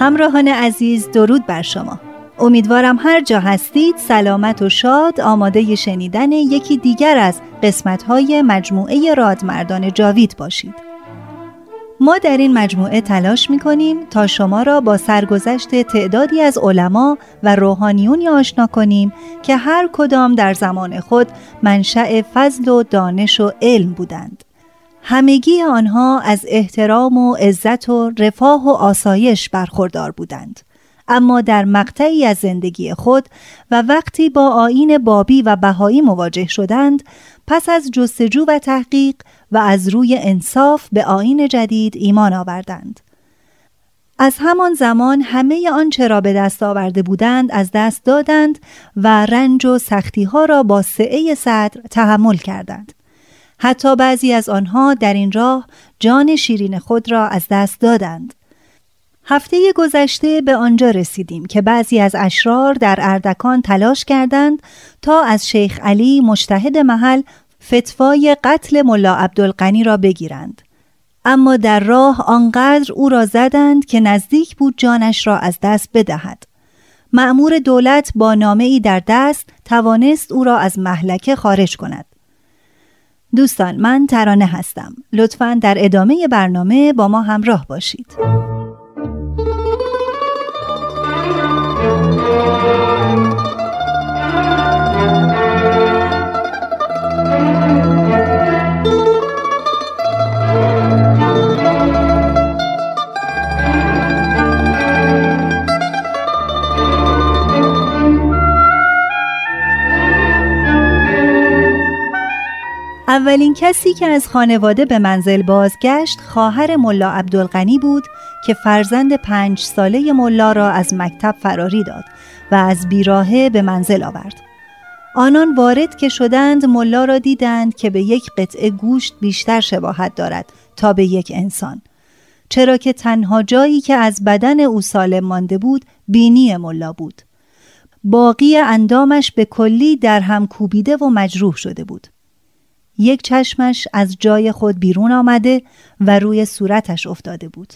همراهان عزیز درود بر شما. امیدوارم هر جا هستید سلامت و شاد آماده شنیدن یکی دیگر از قسمت‌های مجموعه رادمردان جاوید باشید. ما در این مجموعه تلاش می‌کنیم تا شما را با سرگذشت تعدادی از علما و روحانیونی آشنا کنیم که هر کدام در زمان خود منشأ فضل و دانش و علم بودند. همگی آنها از احترام و عزت و رفاه و آسایش برخوردار بودند. اما در مقطعی از زندگی خود و وقتی با آین بابی و بهایی مواجه شدند پس از جستجو و تحقیق و از روی انصاف به آین جدید ایمان آوردند. از همان زمان همه آنچه را به دست آورده بودند از دست دادند و رنج و سختی ها را با سعه صدر تحمل کردند. حتی بعضی از آنها در این راه جان شیرین خود را از دست دادند. هفته گذشته به آنجا رسیدیم که بعضی از اشرار در اردکان تلاش کردند تا از شیخ علی مجتهد محل فتوای قتل ملا عبدالقنی را بگیرند. اما در راه آنقدر او را زدند که نزدیک بود جانش را از دست بدهد. معمور دولت با نامه ای در دست توانست او را از محلکه خارج کند. دوستان من ترانه هستم. لطفا در ادامه برنامه با ما همراه باشید. اولین کسی که از خانواده به منزل بازگشت خواهر ملا عبدالغنی بود که فرزند پنج ساله ملا را از مکتب فراری داد و از بیراهه به منزل آورد. آنان وارد که شدند ملا را دیدند که به یک قطعه گوشت بیشتر شباهت دارد تا به یک انسان. چرا که تنها جایی که از بدن او سالم مانده بود بینی ملا بود. باقی اندامش به کلی در هم کوبیده و مجروح شده بود. یک چشمش از جای خود بیرون آمده و روی صورتش افتاده بود.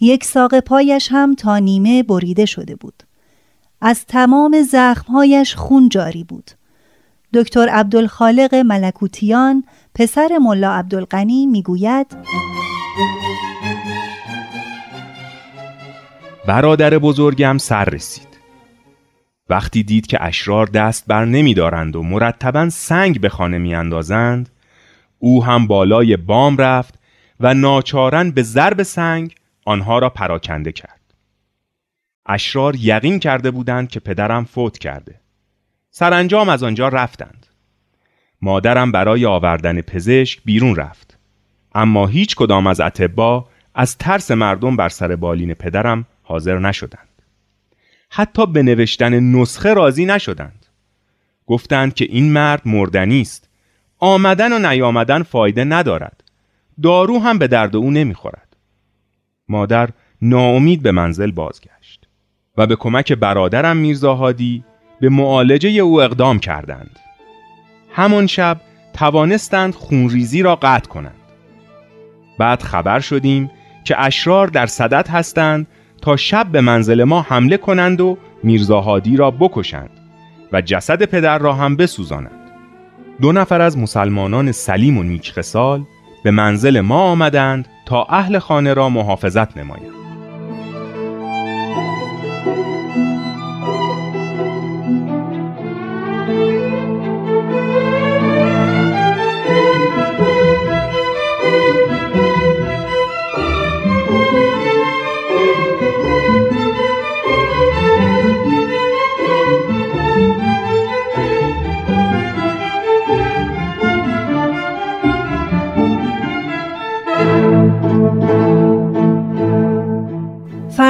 یک ساق پایش هم تا نیمه بریده شده بود. از تمام زخمهایش خون جاری بود. دکتر عبدالخالق ملکوتیان پسر ملا عبدالغنی می‌گوید برادر بزرگم سر رسید. وقتی دید که اشرار دست بر نمی دارند و مرتبا سنگ به خانه می اندازند او هم بالای بام رفت و ناچارن به ضرب سنگ آنها را پراکنده کرد. اشرار یقین کرده بودند که پدرم فوت کرده. سرانجام از آنجا رفتند. مادرم برای آوردن پزشک بیرون رفت. اما هیچ کدام از اتبا از ترس مردم بر سر بالین پدرم حاضر نشدند. حتی به نوشتن نسخه راضی نشدند. گفتند که این مرد مردنی است آمدن و نیامدن فایده ندارد. دارو هم به درد او نمی‌خورد. مادر ناامید به منزل بازگشت و به کمک برادرم میرزاهادی به معالجه او اقدام کردند. همان شب توانستند خونریزی را قطع کنند. بعد خبر شدیم که اشرار در صدت هستند تا شب به منزل ما حمله کنند و میرزاهادی را بکشند و جسد پدر را هم بسوزانند. دو نفر از مسلمانان سلیم و نیکخسال به منزل ما آمدند تا اهل خانه را محافظت نمایند.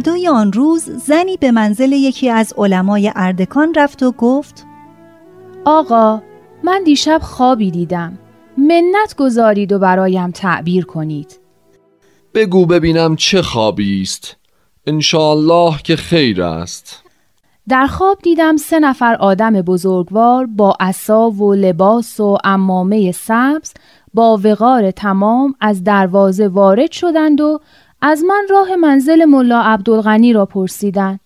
فردای آن روز زنی به منزل یکی از علمای اردکان رفت و گفت آقا من دیشب خوابی دیدم. منت گذارید و برایم تعبیر کنید. بگو ببینم چه خوابی است. انشاالله که خیر است. در خواب دیدم سه نفر آدم بزرگوار با عصا و لباس و امامه سبز با وقار تمام از دروازه وارد شدند و از من راه منزل ملا عبدالغنی را پرسیدند.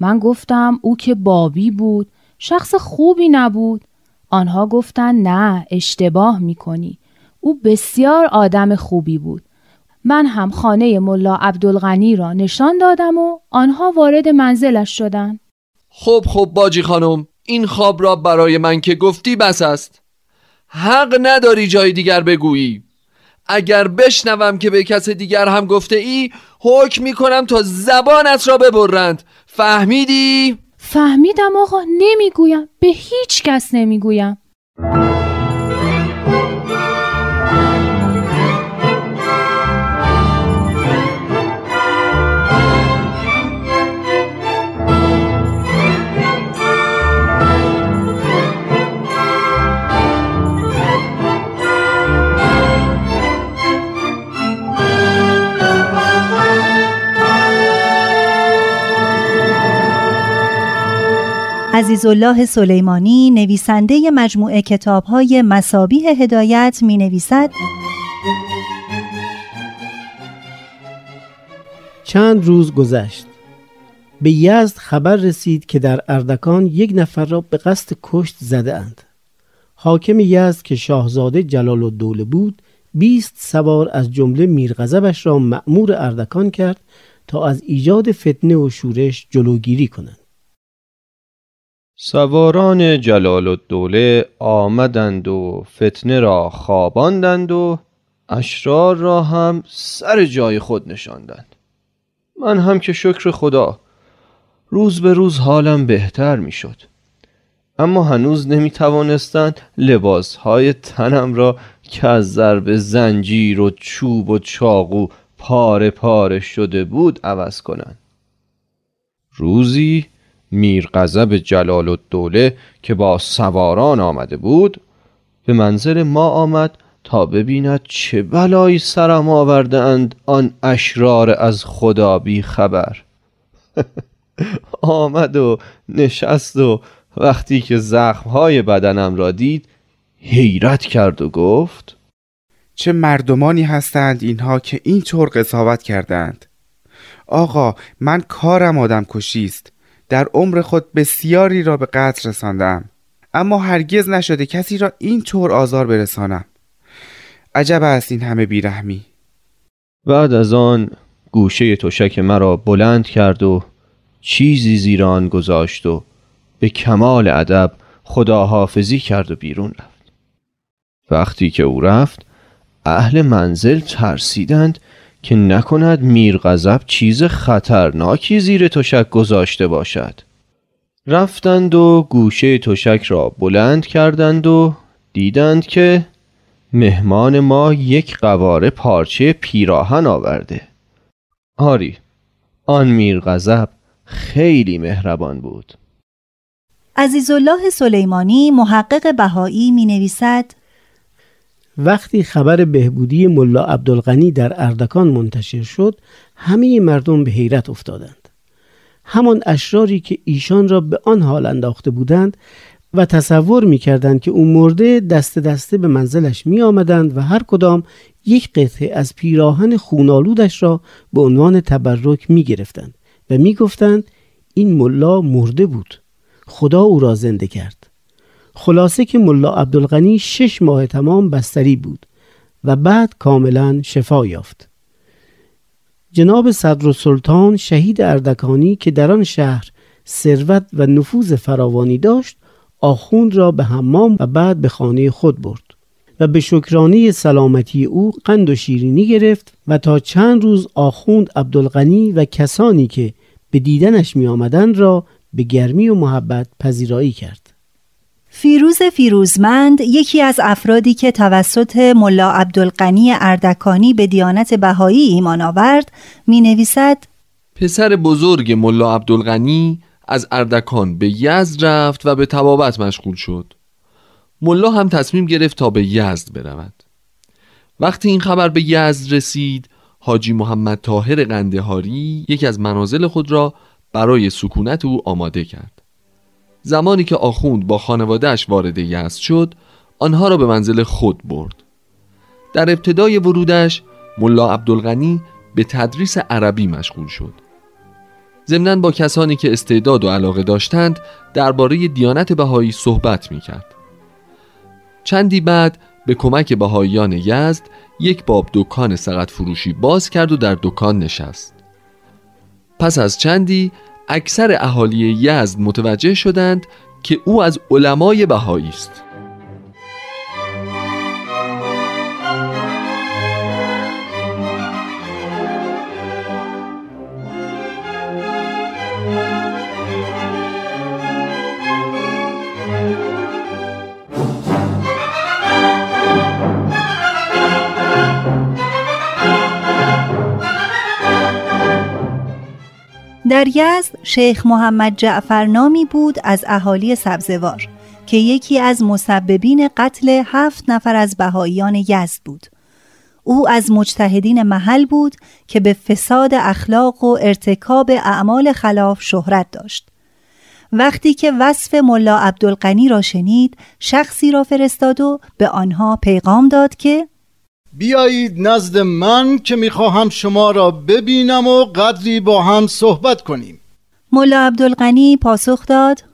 من گفتم او که بابی بود شخص خوبی نبود. آنها گفتند نه اشتباه می کنی. او بسیار آدم خوبی بود. من هم خانه ملا عبدالغنی را نشان دادم و آنها وارد منزلش شدند. خب خب باجی خانم این خواب را برای من که گفتی بس است حق نداری جای دیگر بگویی اگر بشنوم که به کس دیگر هم گفته ای حکم می کنم تا زبانت را ببرند. فهمیدی؟ فهمیدم آقا نمی‌گویم. به هیچ کس نمی‌گویم. عزیزالله سلیمانی نویسنده مجموعه کتابهای مسابیح هدایت می نویسد چند روز گذشت به یزد خبر رسید که در اردکان یک نفر را به قصد کشت زده اند. حاکم یزد که شاهزاده جلال الدوله بود بیست سوار از جمله میرغضبش را مأمور اردکان کرد تا از ایجاد فتنه و شورش جلوگیری کنند. سواران جلال الدوله آمدند و فتنه را خواباندند و اشرار را هم سر جای خود نشاندند. من هم که شکر خدا روز به روز حالم بهتر می شد اما هنوز نمی توانستند لباس های تنم را که از ضرب زنجیر و چوب و چاقو پاره پاره شده بود عوض کنند. روزی میر غضب جلال الدوله که با سواران آمده بود به منزل ما آمد تا ببیند چه بلایی سرم آورده اند آن اشرار از خدا بی خبر آمد و نشست و وقتی که زخمهای بدنم را دید حیرت کرد و گفت چه مردمانی هستند اینها که اینطور قضاوت کردند؟ آقا من کارم آدم کشیست در عمر خود بسیاری را به قتل رساندم اما هرگز نشده کسی را این طور آزار برسانم. عجب است این همه بیرحمی. بعد از آن گوشه تشک مرا بلند کرد و چیزی زیر آن گذاشت و به کمال ادب خداحافظی کرد و بیرون رفت. وقتی که او رفت اهل منزل ترسیدند که نکند میر غضب چیز خطرناکی زیر تشک گذاشته باشد. رفتند و گوشه تشک را بلند کردند و دیدند که مهمان ما یک قواره پارچه پیراهن آورده. آری آن میر غضب خیلی مهربان بود. عزیزالله سلیمانی محقق بهایی می نویسد وقتی خبر بهبودی ملا عبدالغنی در اردکان منتشر شد همه مردم به حیرت افتادند. همان اشراری که ایشان را به آن حال انداخته بودند و تصور می‌کردند که اون مرده دست دسته به منزلش می آمدند و هر کدام یک قطعه از پیراهن خونالودش را به عنوان تبرک می گرفتند و می گفتند این ملا مرده بود خدا او را زنده کرد. خلاصه که ملا عبدالغنی شش ماه تمام بستری بود و بعد کاملا شفا یافت جناب صدر سلطان شهید اردکانی که در آن شهر ثروت و نفوذ فراوانی داشت آخوند را به حمام و بعد به خانه خود برد و به شکرانه سلامتی او قند و شیرینی گرفت و تا چند روز آخوند عبدالغنی و کسانی که به دیدنش می آمدن را به گرمی و محبت پذیرایی کرد. فیروز فیروزمند یکی از افرادی که توسط ملا عبدالغنی اردکانی به دیانت بهایی ایمان آورد می نویسد پسر بزرگ ملا عبدالغنی از اردکان به یزد رفت و به تبابت مشغول شد. ملا هم تصمیم گرفت تا به یزد برود. وقتی این خبر به یزد رسید حاجی محمد طاهر قندهاری یکی از منازل خود را برای سکونت او آماده کرد. زمانی که آخوند با خانوادهش وارد یزد شد آنها را به منزل خود برد در ابتدای ورودش ملا عبدالغنی به تدریس عربی مشغول شد ضمنا با کسانی که استعداد و علاقه داشتند درباره دیانت بهایی صحبت می کرد. چندی بعد به کمک بهاییان یزد یک باب دکان سقط فروشی باز کرد و در دکان نشست. پس از چندی اکثر اهالی یزد متوجه شدند که او از علمای بهایی است. در یزد شیخ محمد جعفر نامی بود از اهالی سبزوار که یکی از مسببین قتل هفت نفر از بهاییان یزد بود. او از مجتهدین محل بود که به فساد اخلاق و ارتکاب اعمال خلاف شهرت داشت. وقتی که وصف ملا عبدالقنی را شنید شخصی را فرستاد و به آنها پیغام داد که بیایید نزد من که می‌خواهم شما را ببینم و قدری با هم صحبت کنیم. ملا عبدالغنی پاسخ داد.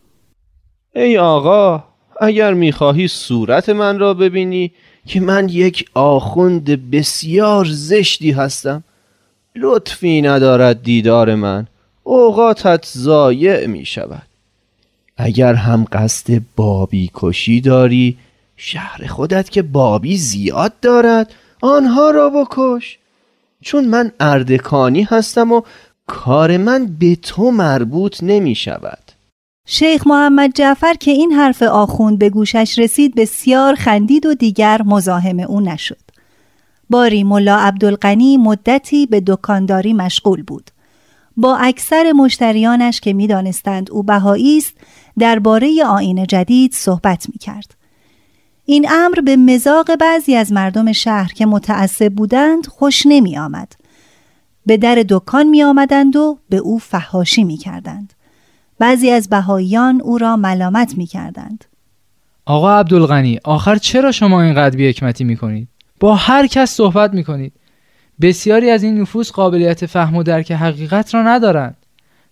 ای آقا اگر می‌خواهی صورت من را ببینی که من یک آخوند بسیار زشتی هستم لطفی ندارد دیدار من. اوقاتت ضایع می شود اگر هم قصد بابی کشی داری شهر خودت که بابی زیاد دارد. آنها را بکش. چون من اردکانی هستم و کار من به تو مربوط نمی شود. شیخ محمد جعفر که این حرف آخوند به گوشش رسید بسیار خندید و دیگر مزاحم او نشد. باری ملا عبدالقنی مدتی به دکانداری مشغول بود. با اکثر مشتریانش که می‌دانستند او بهایی است درباره آین جدید صحبت می کرد. این امر به مزاق بعضی از مردم شهر که متعصب بودند خوش نمی آمد. به در دکان می آمدند و به او فهاشی می کردند. بعضی از بهاییان او را ملامت می کردند. آقا عبدالغنی آخر چرا شما اینقدر بیحکمتی می کنید؟ با هر کس صحبت می کنید. بسیاری از این نفوس قابلیت فهم و درک حقیقت را ندارند.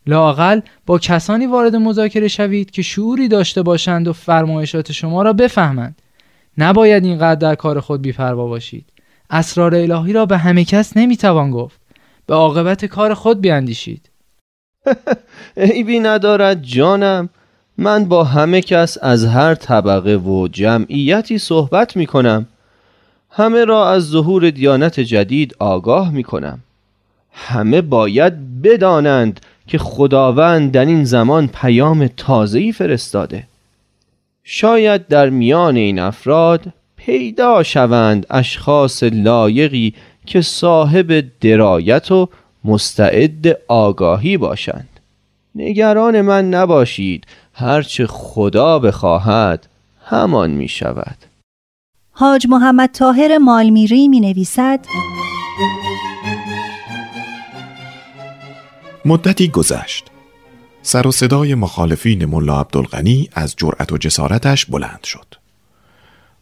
لاقل با کسانی وارد مذاکره شوید که شعوری داشته باشند و فرمایشات شما را بفهمند. نباید اینقدر در کار خود بیپروا باشید. اسرار الهی را به همه کس نمی‌توان گفت. به عاقبت کار خود بیاندیشید. عیبی ندارد جانم. من با همه کس از هر طبقه و جمعیتی صحبت می کنم همه را از ظهور دیانت جدید آگاه می کنم همه باید بدانند که خداوند در این زمان پیام تازه‌ای فرستاده. شاید در میان این افراد پیدا شوند اشخاص لایقی که صاحب درایت و مستعد آگاهی باشند. نگران من نباشید هرچه خدا بخواهد همان می شود حاج محمد طاهر مالمیری می نویسد مدتی گذشت. سر و صدای مخالفین ملا عبدالغنی از جرأت و جسارتش بلند شد.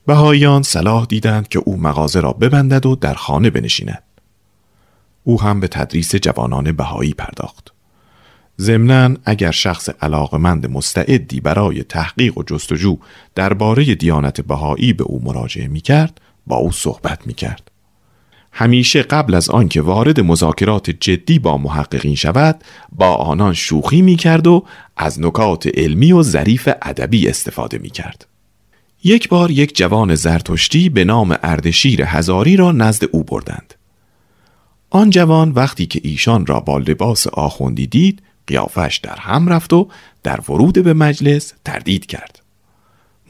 بهاییان صلاح دیدند که او مغازه را ببندد و در خانه بنشیند. او هم به تدریس جوانان بهایی پرداخت. ضمناً اگر شخص علاقمند مستعدی برای تحقیق و جستجو درباره دیانت بهایی به او مراجعه می کرد با او صحبت می کرد. همیشه قبل از آنکه وارد مذاکرات جدی با محققین شود با آنان شوخی می کرد و از نکات علمی و ظریف ادبی استفاده می کرد. یک بار یک جوان زرتشتی به نام اردشیر هزاری را نزد او بردند. آن جوان وقتی که ایشان را با لباس آخوندی دید قیافش در هم رفت و در ورود به مجلس تردید کرد.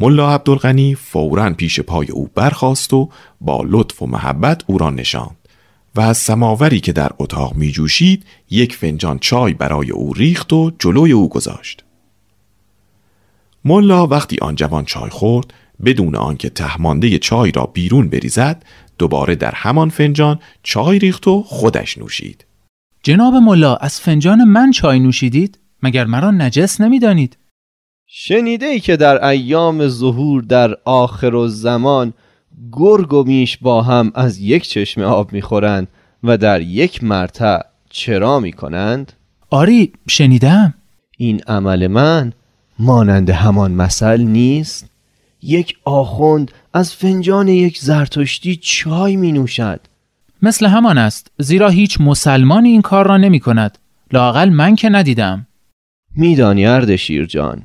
ملا عبدالغنی فورا پیش پای او برخاست و با لطف و محبت او را نشاند و از سماوری که در اتاق می جوشید یک فنجان چای برای او ریخت و جلوی او گذاشت. ملا وقتی آن جوان چای خورد بدون آنکه تهمانده چای را بیرون بریزد دوباره در همان فنجان چای ریخت و خودش نوشید. جناب ملا از فنجان من چای نوشیدید؟ مگر مرا نجس نمی‌دانید؟ شنیده ای که در ایام ظهور در آخر و زمان گرگ و میش با هم از یک چشم آب می‌خورند و در یک مرتع چرا می‌کنند؟ آری شنیدم این عمل من مانند همان مثل نیست؟ یک آخوند از فنجان یک زرتشتی چای می نوشد مثل همان است زیرا هیچ مسلمانی این کار را نمی کند لاقل من که ندیدم میدانی اردشیر جان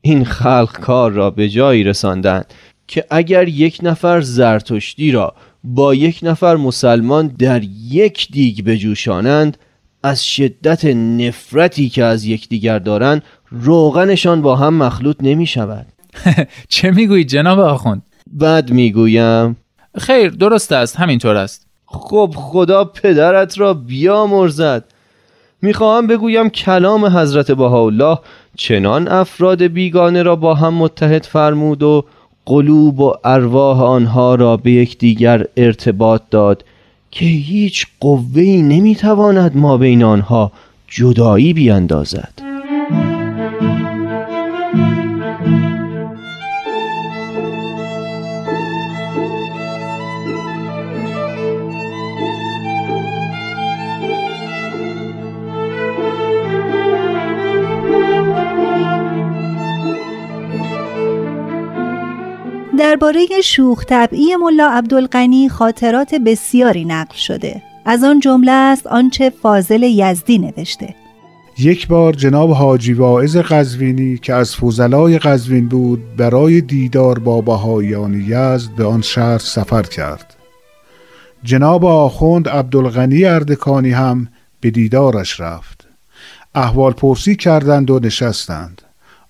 این خلق کار را به جایی رساندند که اگر یک نفر زرتشتی را با یک نفر مسلمان در یک دیگ بجوشانند از شدت نفرتی که از یکدیگر دارند روغنشان با هم مخلوط نمی شود چه می‌گویید جناب آخوند؟ بد می‌گویم. خیر درست است همینطور است. خب خدا پدرت را بیامرزد. می‌خواهم بگویم کلام حضرت بهاءالله چنان افراد بیگانه را با هم متحد فرمود و قلوب و ارواح آنها را به یکدیگر ارتباط داد که هیچ قوه‌ای نمی‌تواند ما بین آنها جدایی بیاندازد. درباره شوخ طبعی ملا عبدالغنی خاطرات بسیاری نقل شده. از آن جمله است آنچه فاضل یزدی نوشته. یک بار جناب حاجی واعظ قزوینی که از فوزلای قزوین بود برای دیدار با بهاییان یزد به آن شهر سفر کرد. جناب آخوند عبدالغنی اردکانی هم به دیدارش رفت. احوال پرسی کردند و نشستند.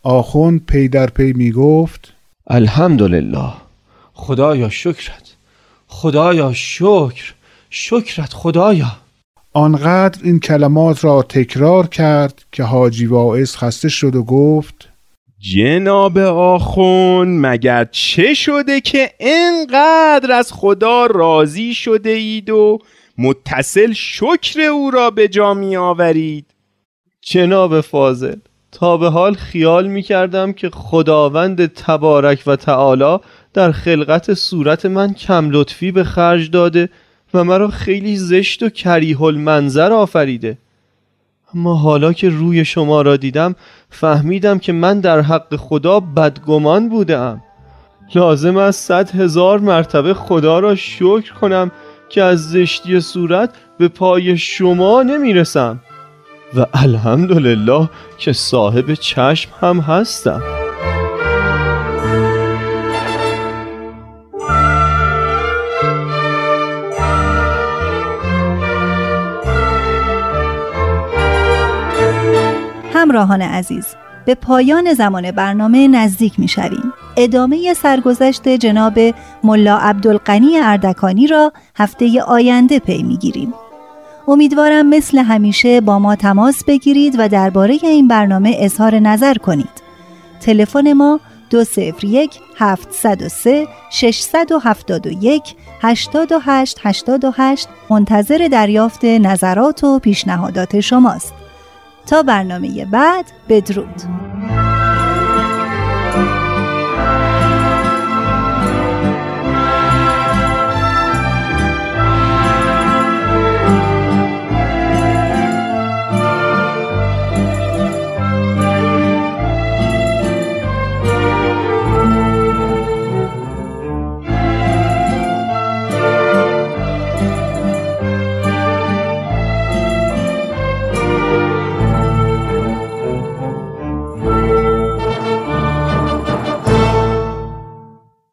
آخوند پی در پی می گفت الحمدلله. خدایا شکرت. خدایا شکر. شکرت خدایا. آنقدر این کلمات را تکرار کرد که حاجی واعظ خسته شد و گفت جناب آخون مگر چه شده که اینقدر از خدا راضی شده اید و متصل شکر او را به جا می آورید جناب فاضل تا به حال خیال می کردم که خداوند تبارک و تعالی در خلقت صورت من کم لطفی به خرج داده و مرا خیلی زشت و کریه المنظر آفریده. اما حالا که روی شما را دیدم فهمیدم که من در حق خدا بدگمان بودم لازم است صد هزار مرتبه خدا را شکر کنم که از زشتی صورت به پای شما نمی‌رسم. و الحمدلله که صاحب چشم هم هستم همراهان عزیز به پایان زمان برنامه نزدیک می شویم. ادامه سرگذشت جناب ملا عبدالقنی اردکانی را هفته آینده پی می گیریم. امیدوارم مثل همیشه با ما تماس بگیرید و درباره این برنامه اظهار نظر کنید. تلفن ما 201 703 671 88 88 منتظر دریافت نظرات و پیشنهادات شماست. تا برنامه بعد بدرود